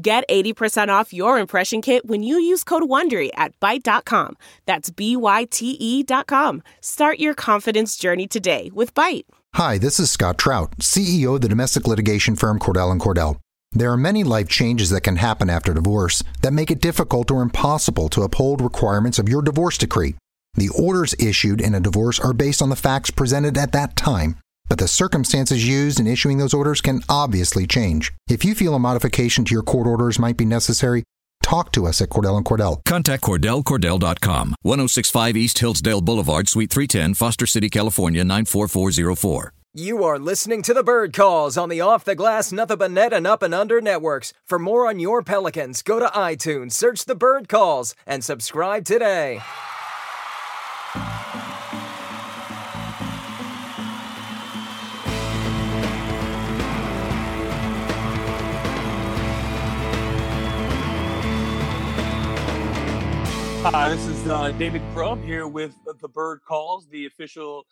Get 80% off your impression kit when you use code WONDERY at Byte.com. That's B-Y-T-E dot com. Start your confidence journey today with Byte. Hi, this is Scott Trout, CEO of the domestic litigation firm Cordell & Cordell. There are many life changes that can happen after divorce that make it difficult or impossible to uphold requirements of your divorce decree. The orders issued in a divorce are based on the facts presented at that time but the circumstances used in issuing those orders can obviously change. If you feel a modification to your court orders might be necessary, talk to us at Cordell and Cordell. Contact CordellCordell.com, 1065 East Hillsdale Boulevard, Suite 310, Foster City, California, 94404. You are listening to the Bird Calls on the Off the Glass, Nothing But Net, and Up and Under networks. For more on your Pelicans, go to iTunes, search the Bird Calls, and subscribe today. Hi, this is uh, David Grubb here with The Bird Calls, the official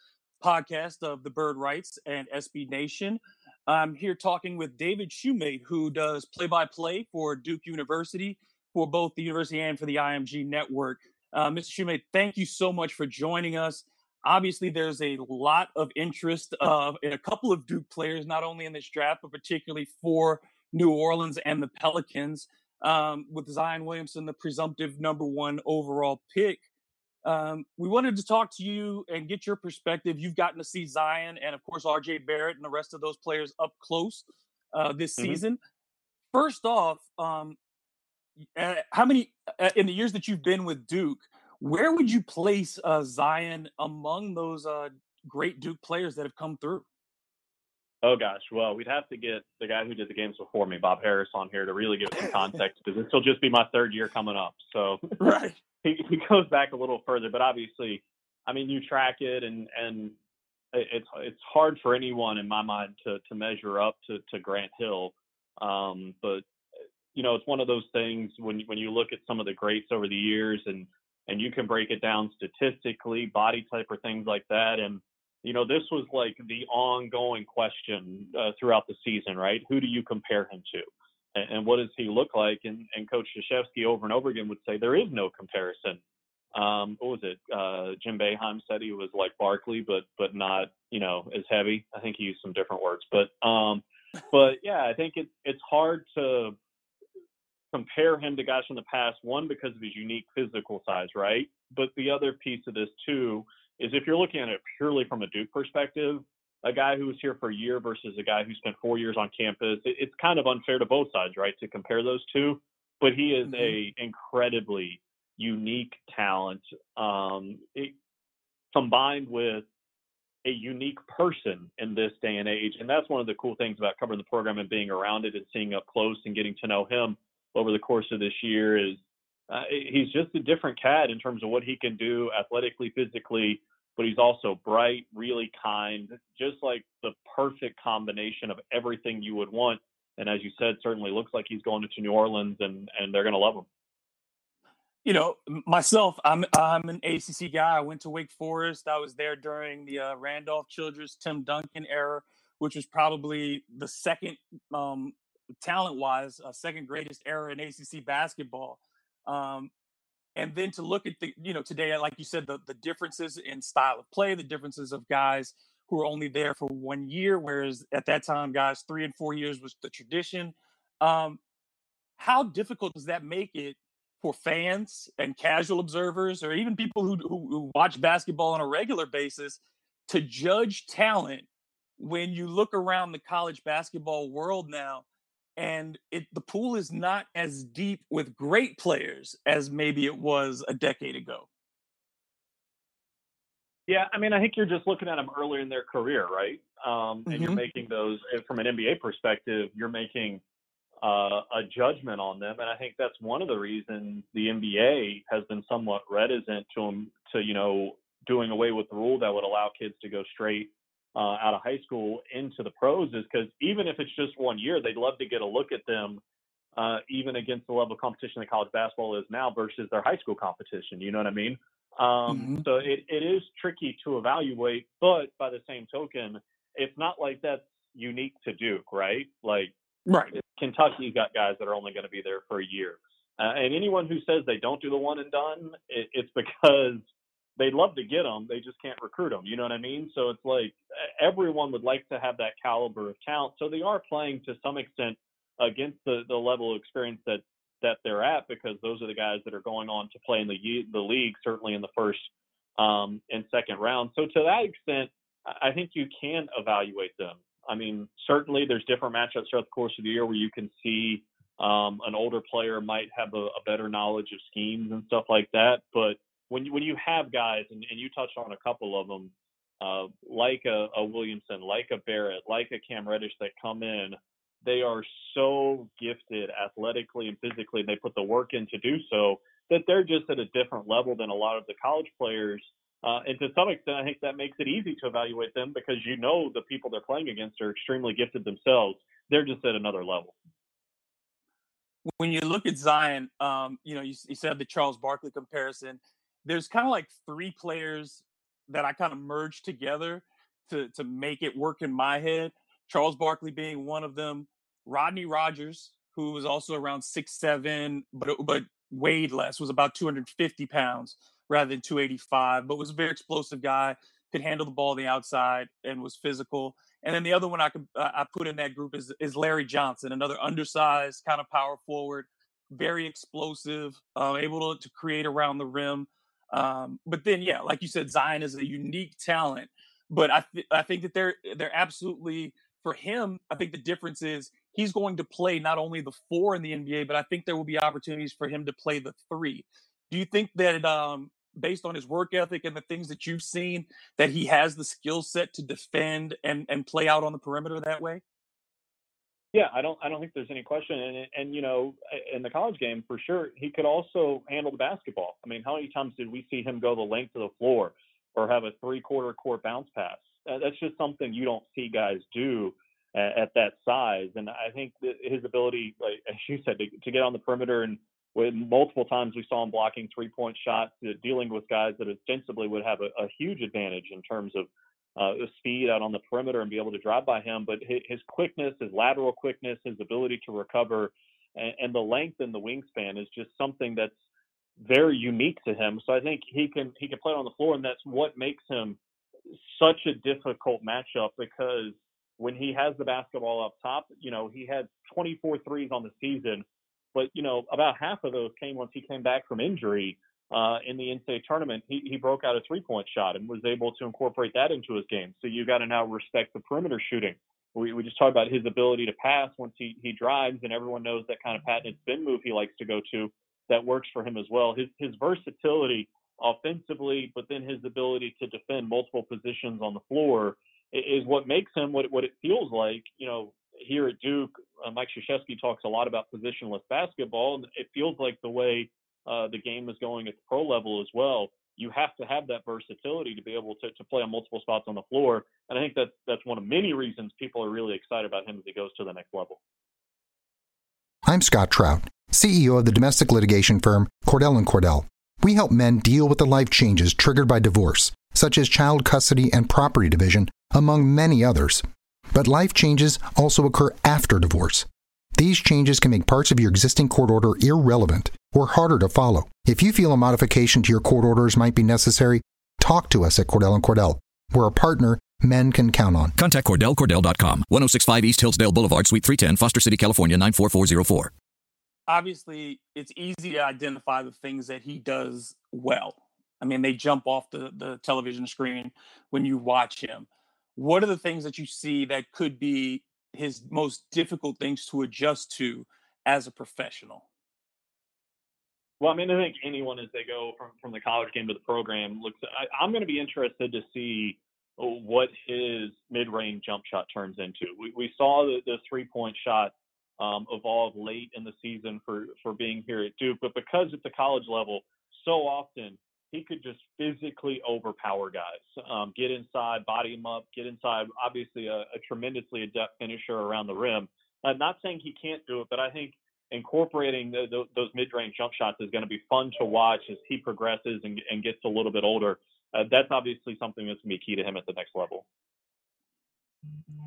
podcast of the Bird Writes and SB Nation. I'm here talking with David Shumate, who does play by play for Duke University, for both the university and for the IMG network. Uh, Mr. Shumate, thank you so much for joining us. Obviously, there's a lot of interest uh, in a couple of Duke players, not only in this draft, but particularly for New Orleans and the Pelicans um, with Zion Williamson, the presumptive number one overall pick. Um, we wanted to talk to you and get your perspective. You've gotten to see Zion and, of course, RJ Barrett and the rest of those players up close uh, this mm-hmm. season. First off, um, uh, how many uh, in the years that you've been with Duke? Where would you place uh, Zion among those uh, great Duke players that have come through? Oh gosh, well, we'd have to get the guy who did the games before me, Bob Harris, on here to really give some context because this will just be my third year coming up. So right, he, he goes back a little further, but obviously, I mean, you track it, and and it's it's hard for anyone in my mind to to measure up to to Grant Hill. Um, but you know, it's one of those things when when you look at some of the greats over the years, and and you can break it down statistically, body type, or things like that, and you know, this was like the ongoing question uh, throughout the season, right? Who do you compare him to? And, and what does he look like? And, and Coach Krzyzewski over and over again would say there is no comparison. Um, what was it? Uh, Jim Boeheim said he was like Barkley, but but not you know as heavy. I think he used some different words, but um, but yeah, I think it's it's hard to compare him to guys from the past. One because of his unique physical size, right? But the other piece of this too is if you're looking at it purely from a Duke perspective, a guy who was here for a year versus a guy who spent four years on campus, it, it's kind of unfair to both sides, right, to compare those two. But he is mm-hmm. a incredibly unique talent, um, it, combined with a unique person in this day and age. And that's one of the cool things about covering the program and being around it and seeing up close and getting to know him over the course of this year is uh, he's just a different cat in terms of what he can do athletically, physically, but he's also bright, really kind, just like the perfect combination of everything you would want. And as you said, certainly looks like he's going to New Orleans, and and they're going to love him. You know, myself, I'm I'm an ACC guy. I went to Wake Forest. I was there during the uh, Randolph Childress, Tim Duncan era, which was probably the second, um, talent-wise, uh, second greatest era in ACC basketball. Um, and then to look at the, you know, today, like you said, the, the differences in style of play, the differences of guys who are only there for one year, whereas at that time, guys, three and four years was the tradition. Um, how difficult does that make it for fans and casual observers, or even people who, who, who watch basketball on a regular basis, to judge talent when you look around the college basketball world now and it the pool is not as deep with great players as maybe it was a decade ago. Yeah, I mean, I think you're just looking at them earlier in their career, right? Um, and mm-hmm. you're making those from an NBA perspective. You're making uh, a judgment on them, and I think that's one of the reasons the NBA has been somewhat reticent to to you know doing away with the rule that would allow kids to go straight uh, out of high school into the pros is because even if it's just one year, they'd love to get a look at them, uh, even against the level of competition that college basketball is now versus their high school competition. You know what I mean? Um, mm-hmm. So it, it is tricky to evaluate, but by the same token, it's not like that's unique to Duke, right? Like, right. Kentucky's got guys that are only going to be there for a year. Uh, and anyone who says they don't do the one and done, it, it's because they'd love to get them, they just can't recruit them. You know what I mean? So it's like everyone would like to have that caliber of talent. So they are playing to some extent against the the level of experience that that they're at because those are the guys that are going on to play in the the league certainly in the first um, and second round. So to that extent, I think you can evaluate them. I mean, certainly there's different matchups throughout the course of the year where you can see um, an older player might have a, a, better knowledge of schemes and stuff like that. But when you, when you have guys, and, and you touched on a couple of them, uh, like a, a, Williamson, like a Barrett, like a Cam Reddish that come in, they are so gifted athletically and physically, and they put the work in to do so that they're just at a different level than a lot of the college players. Uh, and to some extent, I think that makes it easy to evaluate them because you know the people they're playing against are extremely gifted themselves. They're just at another level. When you look at Zion, um, you know, you, you said the Charles Barkley comparison there's kind of like three players that I kind of merged together to to make it work in my head. Charles Barkley being one of them, Rodney Rogers, who was also around six seven, but but weighed less, was about 250 pounds rather than 285, but was a very explosive guy, could handle the ball on the outside and was physical. And then the other one I could I put in that group is is Larry Johnson, another undersized kind of power forward, very explosive, uh, able to, to create around the rim. Um, but then, yeah, like you said, Zion is a unique talent. But I th- I think that they're they're absolutely for him. I think the difference is he's going to play not only the four in the NBA, but I think there will be opportunities for him to play the three. Do you think that um, based on his work ethic and the things that you've seen, that he has the skill set to defend and and play out on the perimeter that way? Yeah, I don't I don't think there's any question. And and you know, in the college game for sure, he could also handle the basketball. I mean, how many times did we see him go the length of the floor or have a three quarter court bounce pass? That's just something you don't see guys do at, at that size. And I think his ability, like as you said, to, to get on the perimeter and when multiple times we saw him blocking three point shots, dealing with guys that ostensibly would have a, a huge advantage in terms of uh, speed out on the perimeter and be able to drive by him. But his, quickness, his lateral quickness, his ability to recover, and, and the length and the wingspan is just something that's very unique to him. So I think he can he can play on the floor, and that's what makes him such a difficult matchup because when he has the basketball up top, you know, he had 24 threes on the season, but you know, about half of those came once he came back from injury uh, in the NCAA tournament, he, he broke out a three point shot and was able to incorporate that into his game. So you got to now respect the perimeter shooting. We, we just talked about his ability to pass once he, he drives, and everyone knows that kind of patented spin move he likes to go to that works for him as well. His, his versatility offensively, but then his ability to defend multiple positions on the floor is what makes him what, what it feels like. You know, here at Duke, uh, Mike Krzyzewski talks a lot about positionless basketball, and it feels like the way uh, the game is going at the pro level as well. You have to have that versatility to be able to, to play on multiple spots on the floor. And I think that's that's one of many reasons people are really excited about him as he goes to the next level. I'm Scott Trout, CEO of the domestic litigation firm Cordell and Cordell. We help men deal with the life changes triggered by divorce, such as child custody and property division, among many others. But life changes also occur after divorce. These changes can make parts of your existing court order irrelevant or harder to follow. If you feel a modification to your court orders might be necessary, talk to us at Cordell and Cordell. We're a partner men can count on. Contact Cordell, CordellCordell.com, 1065 East Hillsdale Boulevard, Suite 310, Foster City, California, 94404. Obviously, it's easy to identify the things that he does well. I mean, they jump off the, the television screen when you watch him. What are the things that you see that could be his most difficult things to adjust to as a professional? Well, I mean, I think anyone as they go from, from the college game to the program looks. I, I'm going to be interested to see what his mid-range jump shot turns into. We, we saw the, the three-point shot um, evolved late in the season for for being here at Duke. But because at the college level, so often he could just physically overpower guys, um, get inside, body him up, get inside. Obviously, a, a tremendously adept finisher around the rim. Uh, not saying he can't do it, but I think incorporating the, the, those mid-range jump shots is going to be fun to watch as he progresses and, and gets a little bit older. Uh, that's obviously something that's going to be key to him at the next level.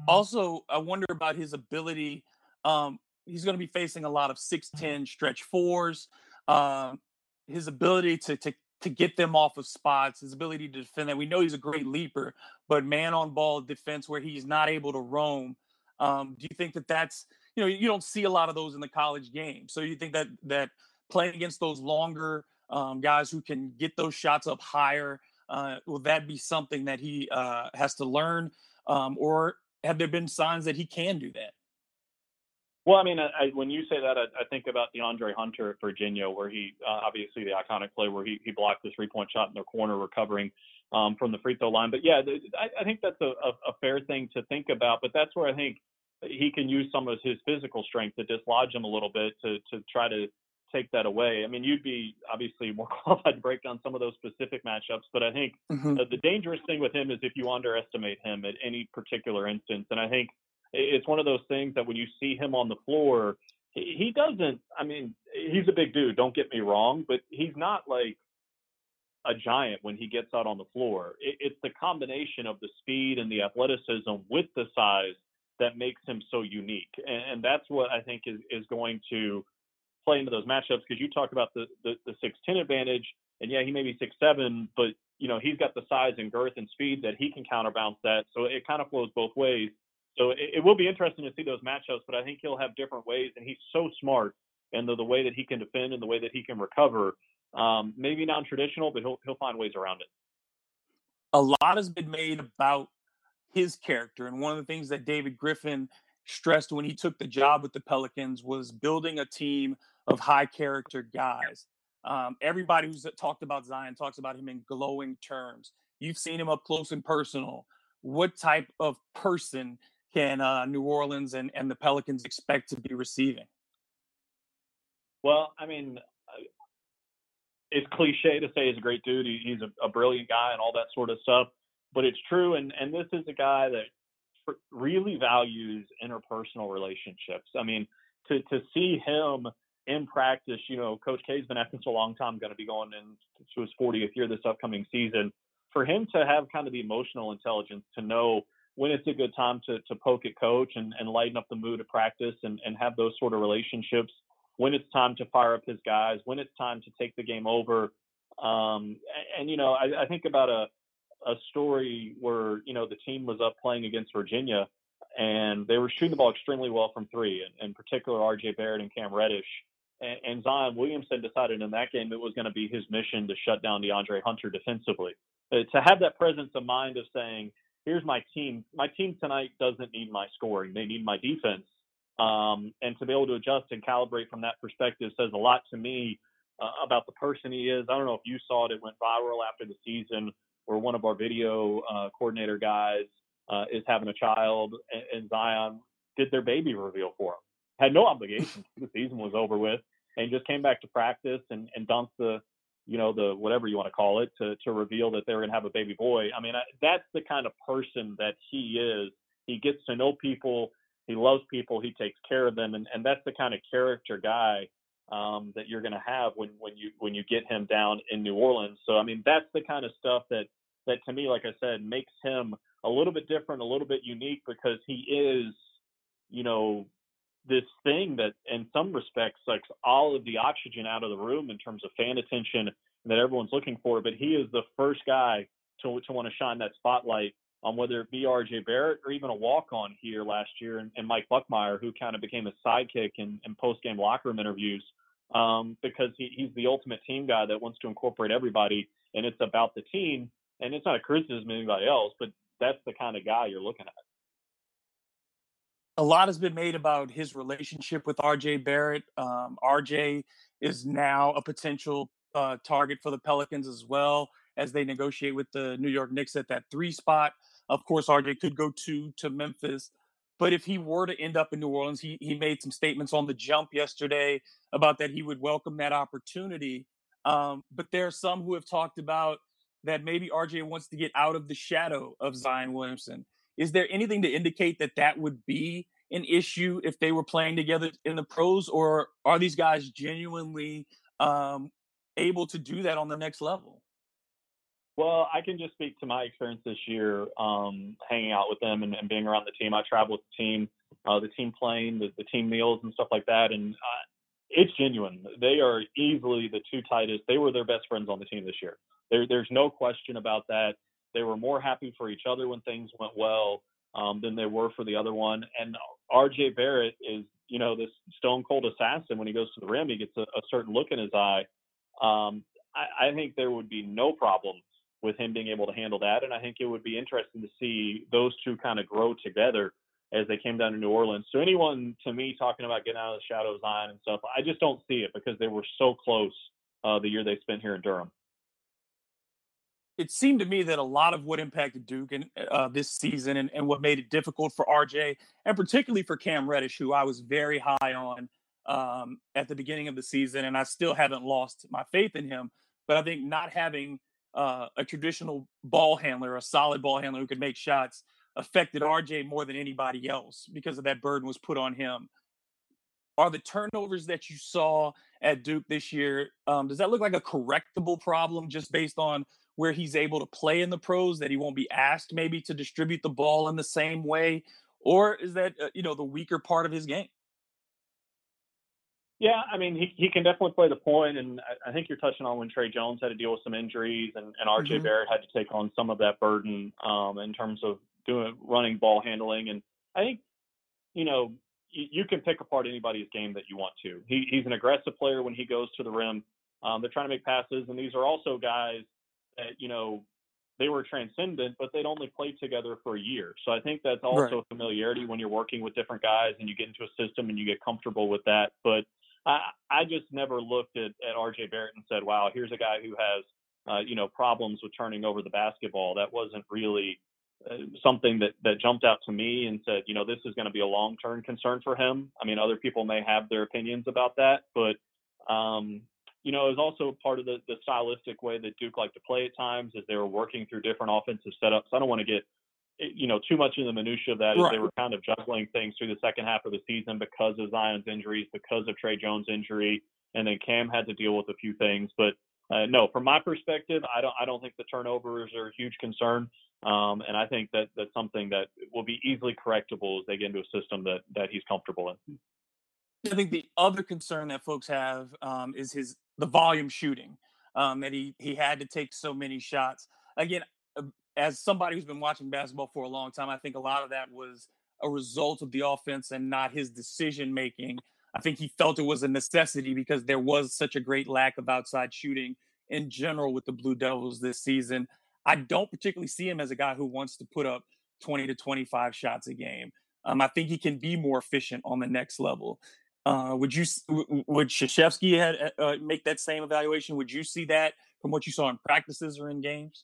Also, I wonder about his ability. Um, he's going to be facing a lot of 6'10 stretch fours. Um, his ability to, to to get them off of spots, his ability to defend that. We know he's a great leaper, but man on ball defense where he's not able to roam. Um, do you think that that's you know you don't see a lot of those in the college game? So you think that that playing against those longer um, guys who can get those shots up higher, uh, will that be something that he uh, has to learn, um, or have there been signs that he can do that? Well, I mean, I, when you say that, I, I, think about DeAndre Hunter at Virginia, where he uh, obviously the iconic play where he, he blocked the three point shot in the corner, recovering um, from the free throw line. But yeah, I, I think that's a, a, a, fair thing to think about. But that's where I think he can use some of his physical strength to dislodge him a little bit to to try to take that away. I mean, you'd be obviously more qualified to break down some of those specific matchups, but I think mm-hmm. the, the dangerous thing with him is if you underestimate him at any particular instance. And I think it's one of those things that when you see him on the floor, he doesn't. I mean, he's a big dude. Don't get me wrong, but he's not like a giant when he gets out on the floor. It's the combination of the speed and the athleticism with the size that makes him so unique, and that's what I think is is going to play into those matchups. Because you talk about the the, the six ten advantage, and yeah, he may be six seven, but you know he's got the size and girth and speed that he can counterbalance that. So it kind of flows both ways. So it, it, will be interesting to see those matchups, but I think he'll have different ways, and he's so smart, and the, the way that he can defend and the way that he can recover, um, maybe non-traditional, but he'll he'll find ways around it. A lot has been made about his character, and one of the things that David Griffin stressed when he took the job with the Pelicans was building a team of high character guys. Um, everybody who's talked about Zion talks about him in glowing terms. You've seen him up close and personal. What type of person can uh, New Orleans and, and the Pelicans expect to be receiving? Well, I mean, it's cliche to say he's a great dude. He, he's a, a, brilliant guy and all that sort of stuff, but it's true. And and this is a guy that really values interpersonal relationships. I mean, to to see him in practice, you know, Coach K's been at this a long time, going to be going into his 40th year this upcoming season. For him to have kind of the emotional intelligence to know when it's a good time to, to poke at coach and, and lighten up the mood of practice and, and have those sort of relationships, when it's time to fire up his guys, when it's time to take the game over. Um, and, you know, I, I think about a, a story where, you know, the team was up playing against Virginia and they were shooting the ball extremely well from three, and in particular, RJ Barrett and Cam Reddish. And, and Zion Williamson decided in that game it was going to be his mission to shut down DeAndre Hunter defensively. Uh, to have that presence of mind of saying, here's my team. My team tonight doesn't need my scoring; they need my defense. Um, and to be able to adjust and calibrate from that perspective says a lot to me uh, about the person he is. I don't know if you saw it; it went viral after the season, where one of our video uh, coordinator guys uh, is having a child, and, and Zion did their baby reveal for him. Had no obligation; the season was over with, and just came back to practice and, and dunked the you know, the whatever you want to call it, to to reveal that they're going to have a baby boy. I mean, I, that's the kind of person that he is. He gets to know people. He loves people. He takes care of them, and and that's the kind of character guy um, that you're going to have when when you when you get him down in New Orleans. So I mean, that's the kind of stuff that that to me, like I said, makes him a little bit different, a little bit unique because he is, you know, this thing that in some respects sucks all of the oxygen out of the room in terms of fan attention that everyone's looking for. But he is the first guy to, to want to shine that spotlight on whether it be RJ Barrett or even a walk on here last year and, and Mike Buckmire, who kind of became a sidekick in, in post game locker room interviews um, because he, he's the ultimate team guy that wants to incorporate everybody and it's about the team. And it's not a criticism of anybody else, but that's the kind of guy you're looking at a lot has been made about his relationship with RJ Barrett. Um, RJ is now a potential uh, target for the Pelicans as well as they negotiate with the New York Knicks at that three spot. Of course, RJ could go two to Memphis. But if he were to end up in New Orleans, he he made some statements on the jump yesterday about that he would welcome that opportunity. Um, but there are some who have talked about that maybe RJ wants to get out of the shadow of Zion Williamson. Is there anything to indicate that that would be an issue if they were playing together in the pros, or are these guys genuinely um, able to do that on the next level? Well, I can just speak to my experience this year, um, hanging out with them and, and, being around the team. I travel with the team, uh, the team playing, the, the, team meals and stuff like that, and uh, it's genuine. They are easily the two tightest. They were their best friends on the team this year. There, there's no question about that. They were more happy for each other when things went well um, than they were for the other one. And R.J. Barrett is, you know, this stone cold assassin. When he goes to the rim, he gets a, a certain look in his eye. Um, I, I think there would be no problem with him being able to handle that. And I think it would be interesting to see those two kind of grow together as they came down to New Orleans. So anyone to me talking about getting out of the shadows Zion and stuff, I just don't see it because they were so close uh, the year they spent here in Durham. It seemed to me that a lot of what impacted Duke in, uh, this season and, and what made it difficult for RJ and particularly for Cam Reddish, who I was very high on um, at the beginning of the season, and I still haven't lost my faith in him. But I think not having uh, a traditional ball handler, a solid ball handler who could make shots, affected RJ more than anybody else because of that burden was put on him. Are the turnovers that you saw at Duke this year, um, does that look like a correctable problem just based on where he's able to play in the pros, that he won't be asked maybe to distribute the ball in the same way? Or is that, uh, you know, the weaker part of his game? Yeah, I mean, he, he can definitely play the point, and I, I think you're touching on when Tre Jones had to deal with some injuries, and, and RJ mm-hmm. Barrett had to take on some of that burden um, in terms of doing running ball handling. And I think, you know, you, you can pick apart anybody's game that you want to. He, he's an aggressive player when he goes to the rim. Um, they're trying to make passes, and these are also guys that you know they were transcendent, but they'd only played together for a year. So I think that's also right. familiarity when you're working with different guys and you get into a system and you get comfortable with that. But I, I just never looked at, at RJ Barrett and said, wow, here's a guy who has, uh, you know, problems with turning over the basketball. That wasn't really uh, something that, that jumped out to me and said, you know, this is going to be a long term concern for him. I mean, other people may have their opinions about that, but, um, you know, it was also part of the, the stylistic way that Duke liked to play at times as they were working through different offensive setups. I don't want to get you know, too much in the minutia of that right. they were kind of juggling things through the second half of the season because of Zion's injuries, because of Tre Jones' injury, and then Cam had to deal with a few things. But uh, no, from my perspective, I don't I don't think the turnovers are a huge concern, um, and I think that that's something that will be easily correctable as they get into a system that that he's comfortable in. I think the other concern that folks have um, is his the volume shooting um, that he he had to take so many shots. Again, as somebody who's been watching basketball for a long time, I think a lot of that was a result of the offense and not his decision making. I think he felt it was a necessity because there was such a great lack of outside shooting in general with the Blue Devils this season. I don't particularly see him as a guy who wants to put up 20 to 25 shots a game. Um, I think he can be more efficient on the next level. Uh, would you would Krzyzewski uh, uh, make that same evaluation? Would you see that from what you saw in practices or in games?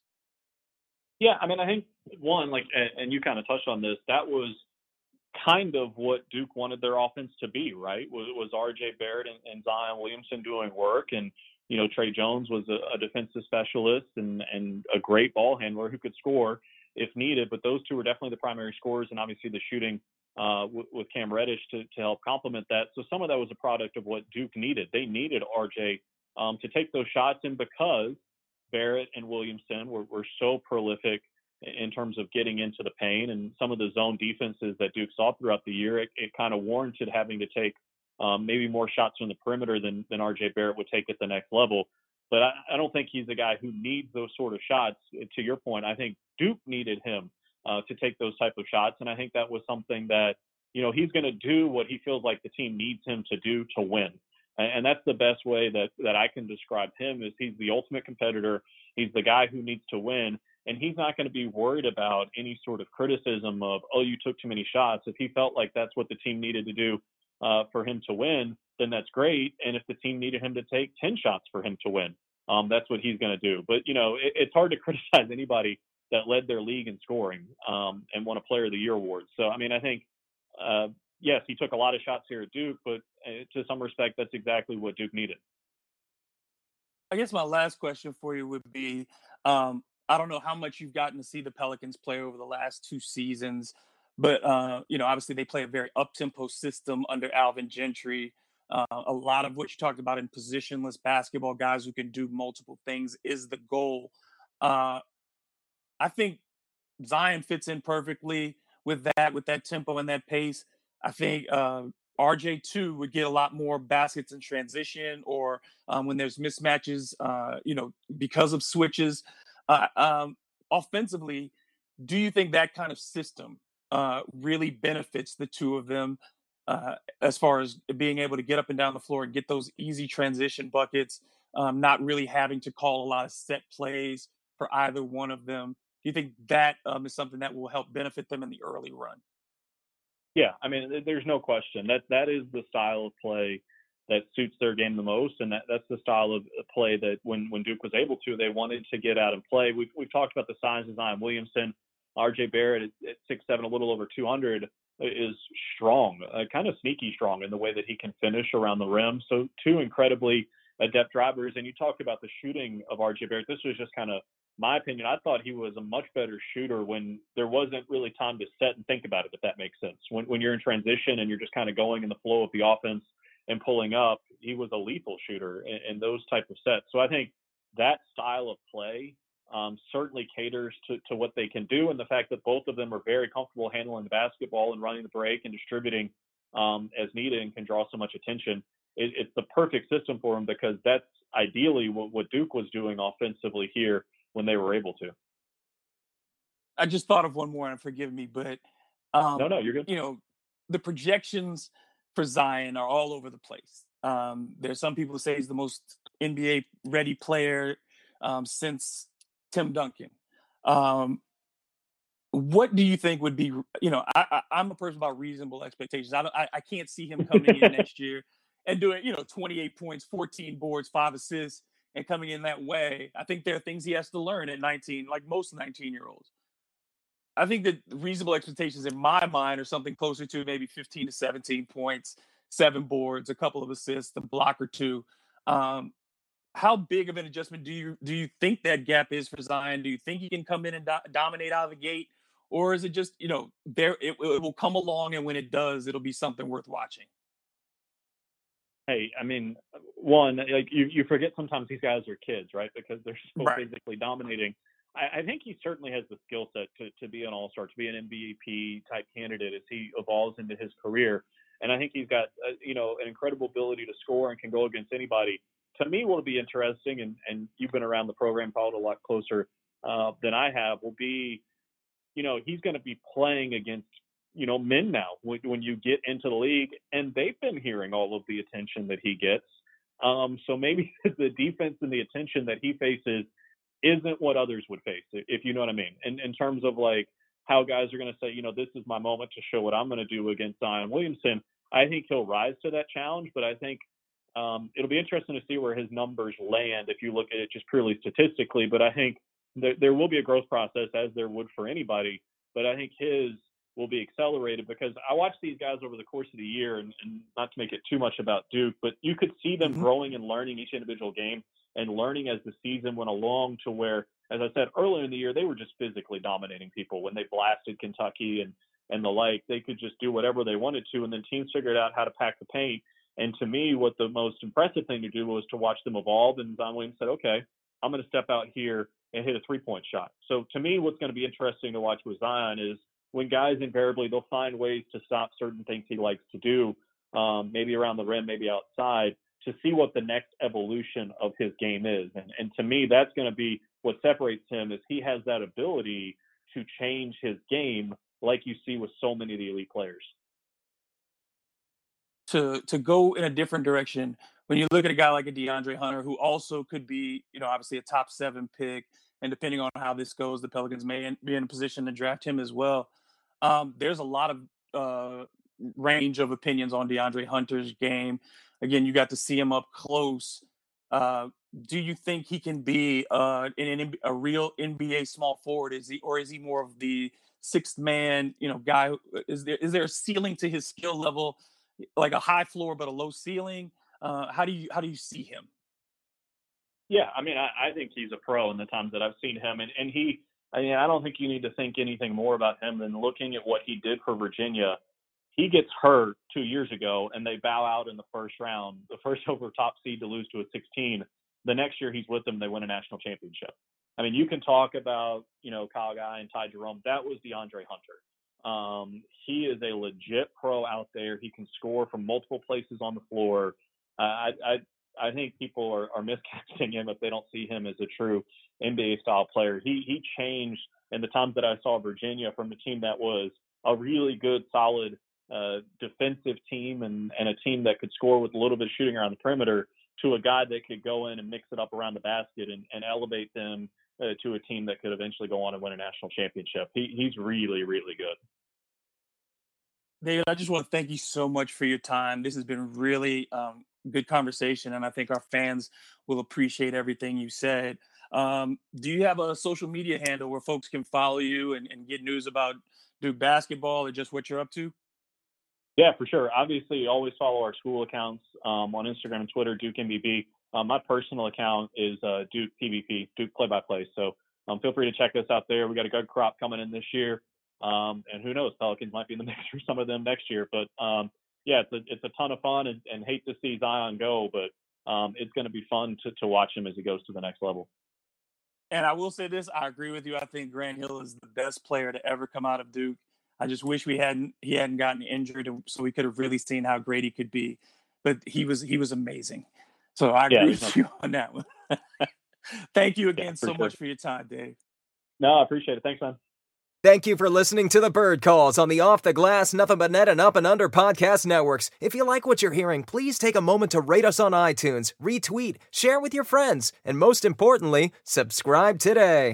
Yeah, I mean, I think one, like, and you kind of touched on this, that was kind of what Duke wanted their offense to be, right? Was, was R.J. Barrett and, and Zion Williamson doing work, and you know Tre Jones was a, a defensive specialist and and a great ball handler who could score if needed. But those two were definitely the primary scorers, and obviously the shooting uh, with, with Cam Reddish to to help complement that. So some of that was a product of what Duke needed. They needed R.J. Um, to take those shots, and because Barrett and Williamson were, were so prolific in terms of getting into the paint and some of the zone defenses that Duke saw throughout the year, it, it kind of warranted having to take um, maybe more shots from the perimeter than, than RJ Barrett would take at the next level. But I, I don't think he's a guy who needs those sort of shots. To your point, I think Duke needed him uh, to take those type of shots, and I think that was something that you know he's going to do what he feels like the team needs him to do to win and that's the best way that that I can describe him is he's the ultimate competitor. He's the guy who needs to win, and he's not going to be worried about any sort of criticism of oh you took too many shots. If he felt like that's what the team needed to do uh, for him to win, then that's great. And if the team needed him to take ten shots for him to win, um, that's what he's going to do. But you know it, it's hard to criticize anybody that led their league in scoring um, and won a Player of the Year award. So I mean I think uh, yes, he took a lot of shots here at Duke, but uh, to some respect, that's exactly what Duke needed. I guess my last question for you would be um, I don't know how much you've gotten to see the Pelicans play over the last two seasons, but uh, you know, obviously they play a very up-tempo system under Alvin Gentry. Uh, a lot of what you talked about in positionless basketball, guys who can do multiple things, is the goal. Uh, I think Zion fits in perfectly with that, with that tempo and that pace. I think uh, RJ2 would get a lot more baskets in transition or um, when there's mismatches, uh, you know, because of switches. Uh, um, offensively, do you think that kind of system uh, really benefits the two of them uh, as far as being able to get up and down the floor and get those easy transition buckets, um, not really having to call a lot of set plays for either one of them? Do you think that um, is something that will help benefit them in the early run? Yeah, I mean, there's no question that that is the style of play that suits their game the most, and that, that's the style of play that when when Duke was able to, they wanted to get out and play. We've we've talked about the size Zion Williamson, R.J. Barrett at, at six seven, a little over 200 is strong, uh, kind of sneaky strong in the way that he can finish around the rim. So two incredibly adept drivers. And you talked about the shooting of R.J. Barrett. This was just kind of my opinion, I thought he was a much better shooter when there wasn't really time to set and think about it, if that makes sense. When, when you're in transition and you're just kind of going in the flow of the offense and pulling up, he was a lethal shooter in, in those type of sets. So I think that style of play um, certainly caters to, to what they can do, and the fact that both of them are very comfortable handling the basketball and running the break and distributing um, as needed and can draw so much attention. It, it's the perfect system for them because that's ideally what, what Duke was doing offensively here when they were able to. I just thought of one more, and forgive me, but um, no, no, you're good. You know, the projections for Zion are all over the place. Um, there's some people who say he's the most NBA ready player um, since Tim Duncan. Um, what do you think would be? You know, I, am a person about reasonable expectations. I, I, I can't see him coming in next year and doing you know 28 points, 14 boards, five assists and coming in that way. I think there are things he has to learn at 19, like most 19 year olds. I think that reasonable expectations in my mind are something closer to maybe 15 to 17 points, seven boards, a couple of assists, a block or two. Um, how big of an adjustment do you do you think that gap is for Zion? Do you think he can come in and do- dominate out of the gate, or is it just you know there it, it will come along and when it does, it'll be something worth watching? hey, I mean, one, like you, you forget sometimes these guys are kids, right? Because they're so right. physically dominating. I, I, think he certainly has the skill set to, to be an all star, to be an MVP type candidate as he evolves into his career. And I think he's got, uh, you know, an incredible ability to score and can go against anybody. To me, will be interesting, and, and you've been around the program, followed a lot closer uh, than I have, will be, you know, he's going to be playing against you know men now when, when you get into the league and they've been hearing all of the attention that he gets. Um, so maybe the defense and the attention that he faces isn't what others would face if you know what i mean. In, in terms of like how guys are going to say you know this is my moment to show what i'm going to do against zion williamson i think he'll rise to that challenge but i think um, it'll be interesting to see where his numbers land if you look at it just purely statistically but i think there, there will be a growth process as there would for anybody but i think his will be accelerated because I watched these guys over the course of the year, and, and not to make it too much about Duke, but you could see them mm-hmm. growing and learning each individual game and learning as the season went along to where, as I said earlier in the year, they were just physically dominating people when they blasted Kentucky and and the like. They could just do whatever they wanted to, and then teams figured out how to pack the paint. And to me, what the most impressive thing to do was to watch them evolve. And Zion Williams said, "Okay, I'm going to step out here and hit a three-point shot." So to me, what's going to be interesting to watch with Zion is when guys invariably they'll find ways to stop certain things he likes to do, um, maybe around the rim, maybe outside, to see what the next evolution of his game is. And, and to me, that's going to be what separates him is he has that ability to change his game like you see with so many of the elite players. To to go in a different direction, when you look at a guy like a DeAndre Hunter, who also could be, you know, obviously a top seven pick, and depending on how this goes, the Pelicans may be in a position to draft him as well. Um, there's a lot of uh, range of opinions on DeAndre Hunter's game. Again, you got to see him up close. Uh, do you think he can be uh, in an, a real NBA small forward? Is he, or is he more of the sixth man, you know, guy. Is there is there a ceiling to his skill level, like a high floor but a low ceiling? Uh, how do you how do you see him? Yeah, I mean, I, I think he's a pro in the times that I've seen him, and and he. I mean, I don't think you need to think anything more about him than looking at what he did for Virginia. He gets hurt two years ago, and they bow out in the first round, the first over top seed to lose to a 16. The next year he's with them, they win a national championship. I mean, you can talk about, you know, Kyle Guy and Ty Jerome. That was DeAndre Hunter. Um, he is a legit pro out there. He can score from multiple places on the floor. Uh, I, I I think people are, are miscasting him if they don't see him as a true NBA style player. He he changed in the times that I saw Virginia from a team that was a really good, solid uh, defensive team and, and a team that could score with a little bit of shooting around the perimeter to a guy that could go in and mix it up around the basket and, and elevate them uh, to a team that could eventually go on and win a national championship. He, he's really, really good. David, I just want to thank you so much for your time. This has been really um, good conversation, and I think our fans will appreciate everything you said. Um, do you have a social media handle where folks can follow you and, and, get news about Duke basketball or just what you're up to? Yeah, for sure. Obviously, always follow our school accounts um, on Instagram and Twitter, Duke MBB. Um, my personal account is uh, Duke PBP, Duke Play by Play. So um, feel free to check us out there. We got a good crop coming in this year, um, and who knows, Pelicans might be in the mix for some of them next year. But um, yeah, it's a it's a ton of fun, and, and hate to see Zion go, but um, it's going to be fun to to watch him as he goes to the next level. And I will say this: I agree with you. I think Grant Hill is the best player to ever come out of Duke. I just wish we hadn't he hadn't gotten injured, so we could have really seen how great he could be. But he was he was amazing. So I agree yeah, with you on that one. Thank you again yeah, so sure. much for your time, Dave. No, I appreciate it. Thanks, man. Thank you for listening to the Bird Calls on the Off the Glass, Nothing But Net, and Up and Under podcast networks. If you like what you're hearing, please take a moment to rate us on iTunes, retweet, share with your friends, and most importantly, subscribe today.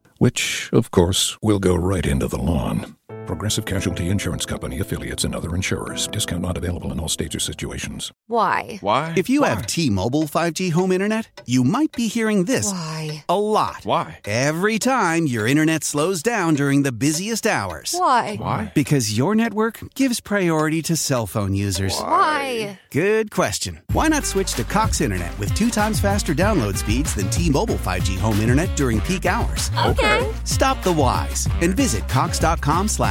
which, of course, will go right into the lawn. Progressive Casualty Insurance Company affiliates and other insurers. Discount not available in all states or situations. Why? Why? If you Why? have T-Mobile 5G home internet, you might be hearing this Why? a lot. Why? Every time your internet slows down during the busiest hours. Why? Why? Because your network gives priority to cell phone users. Why? Good question. Why not switch to Cox Internet with two times faster download speeds than T-Mobile 5G home internet during peak hours? Okay. Stop the whys and visit cox.com